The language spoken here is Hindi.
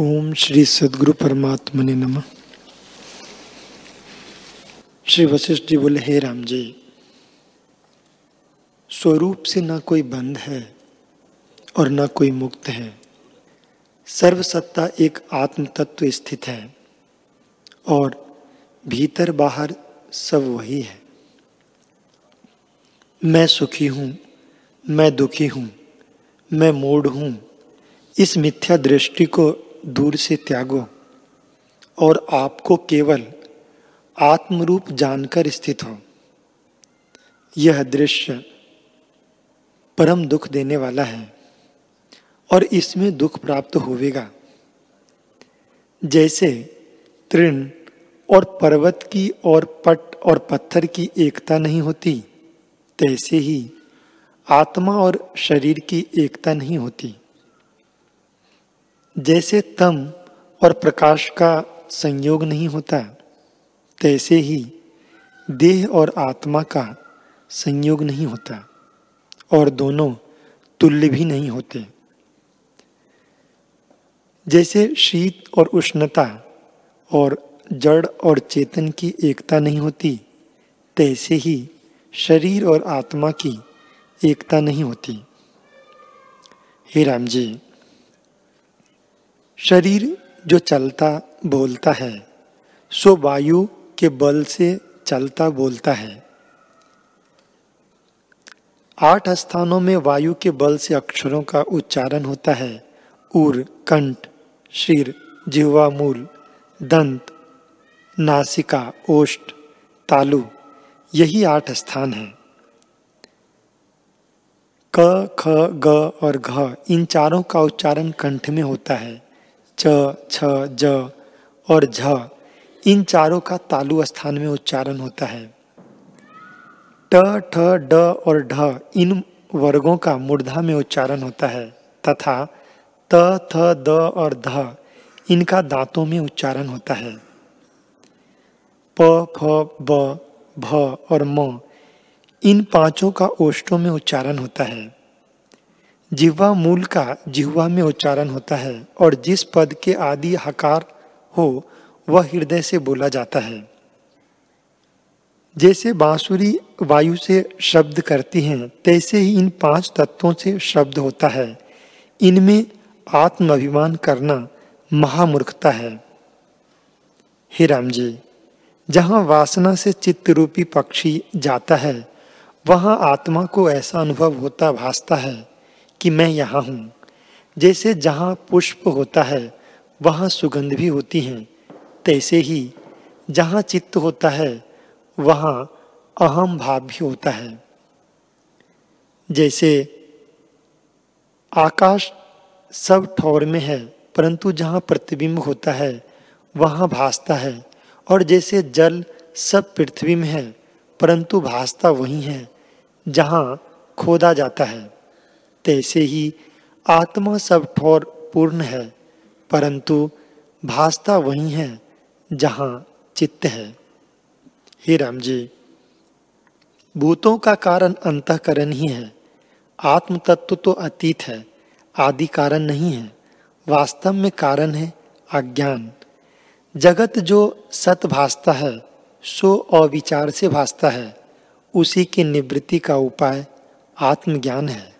ओम श्री सदगुरु परमात्मा ने नम। श्री वशिष्ठ जी बोले, हे राम जी, स्वरूप से ना कोई बंध है और ना कोई मुक्त है। सर्वसत्ता एक आत्म तत्व स्थित है और भीतर बाहर सब वही है। मैं सुखी हूँ, मैं दुखी हूँ, मैं मूड हूँ। इस मिथ्या दृष्टि को दूर से त्यागो और आपको केवल आत्मरूप जानकर स्थित हो। यह दृश्य परम दुख देने वाला है और इसमें दुख प्राप्त होवेगा। जैसे तृण और पर्वत की और पट और पत्थर की एकता नहीं होती, तैसे ही आत्मा और शरीर की एकता नहीं होती। जैसे तम और प्रकाश का संयोग नहीं होता, तैसे ही देह और आत्मा का संयोग नहीं होता और दोनों तुल्य भी नहीं होते। जैसे शीत और उष्णता और जड़ और चेतन की एकता नहीं होती, तैसे ही शरीर और आत्मा की एकता नहीं होती। हे राम जी। शरीर जो चलता बोलता है, सो वायु के बल से चलता बोलता है। आठ स्थानों में वायु के बल से अक्षरों का उच्चारण होता है। उर कंठ, शीर, जिह्वा, मूल, दंत, नासिका, ओष्ठ, तालु, यही आठ स्थान है। क, ख, ग और घ, इन चारों का उच्चारण कंठ में होता है। च, छ, ज और झ, इन चारों का तालु स्थान में उच्चारण होता है। ट, ठ, ड और ढ इन वर्गों का मूर्धा में उच्चारण होता है तथा त, थ, द और ध इनका दांतों में उच्चारण होता है। प, फ, ब, भ और म इन पाँचों का ओष्टों में उच्चारण होता है। जिह्वा मूल का जिह्वा में उच्चारण होता है और जिस पद के आदि हकार हो, वह हृदय से बोला जाता है। जैसे बांसुरी वायु से शब्द करती हैं, तैसे ही इन पाँच तत्वों से शब्द होता है। इनमें आत्माभिमान करना महामूर्खता है। हे राम जी जहाँ वासना से चित्त रूपी पक्षी जाता है, वहाँ आत्मा को ऐसा अनुभव होता भासता है कि मैं यहाँ हूँ। जैसे जहाँ पुष्प होता है, वहाँ सुगंध भी होती है। तैसे ही जहाँ चित्त होता है, वहाँ अहम भाव भी होता है। जैसे आकाश सब ठौर में है, परंतु जहाँ प्रतिबिंब होता है, वहाँ भासता है। और जैसे जल सब पृथ्वी में है, परंतु भासता वही है, जहाँ खोदा जाता है। तैसे ही आत्मा सब ठोर पूर्ण है, परंतु भासता वही है जहाँ चित्त है। हे राम जी भूतों का कारण अंतकरण ही है। आत्म तत्व तो अतीत है, आदि कारण नहीं है, वास्तव में कारण है अज्ञान। जगत जो सत भासता है, सो अविचार से भासता है, उसी की निवृत्ति का उपाय आत्मज्ञान है।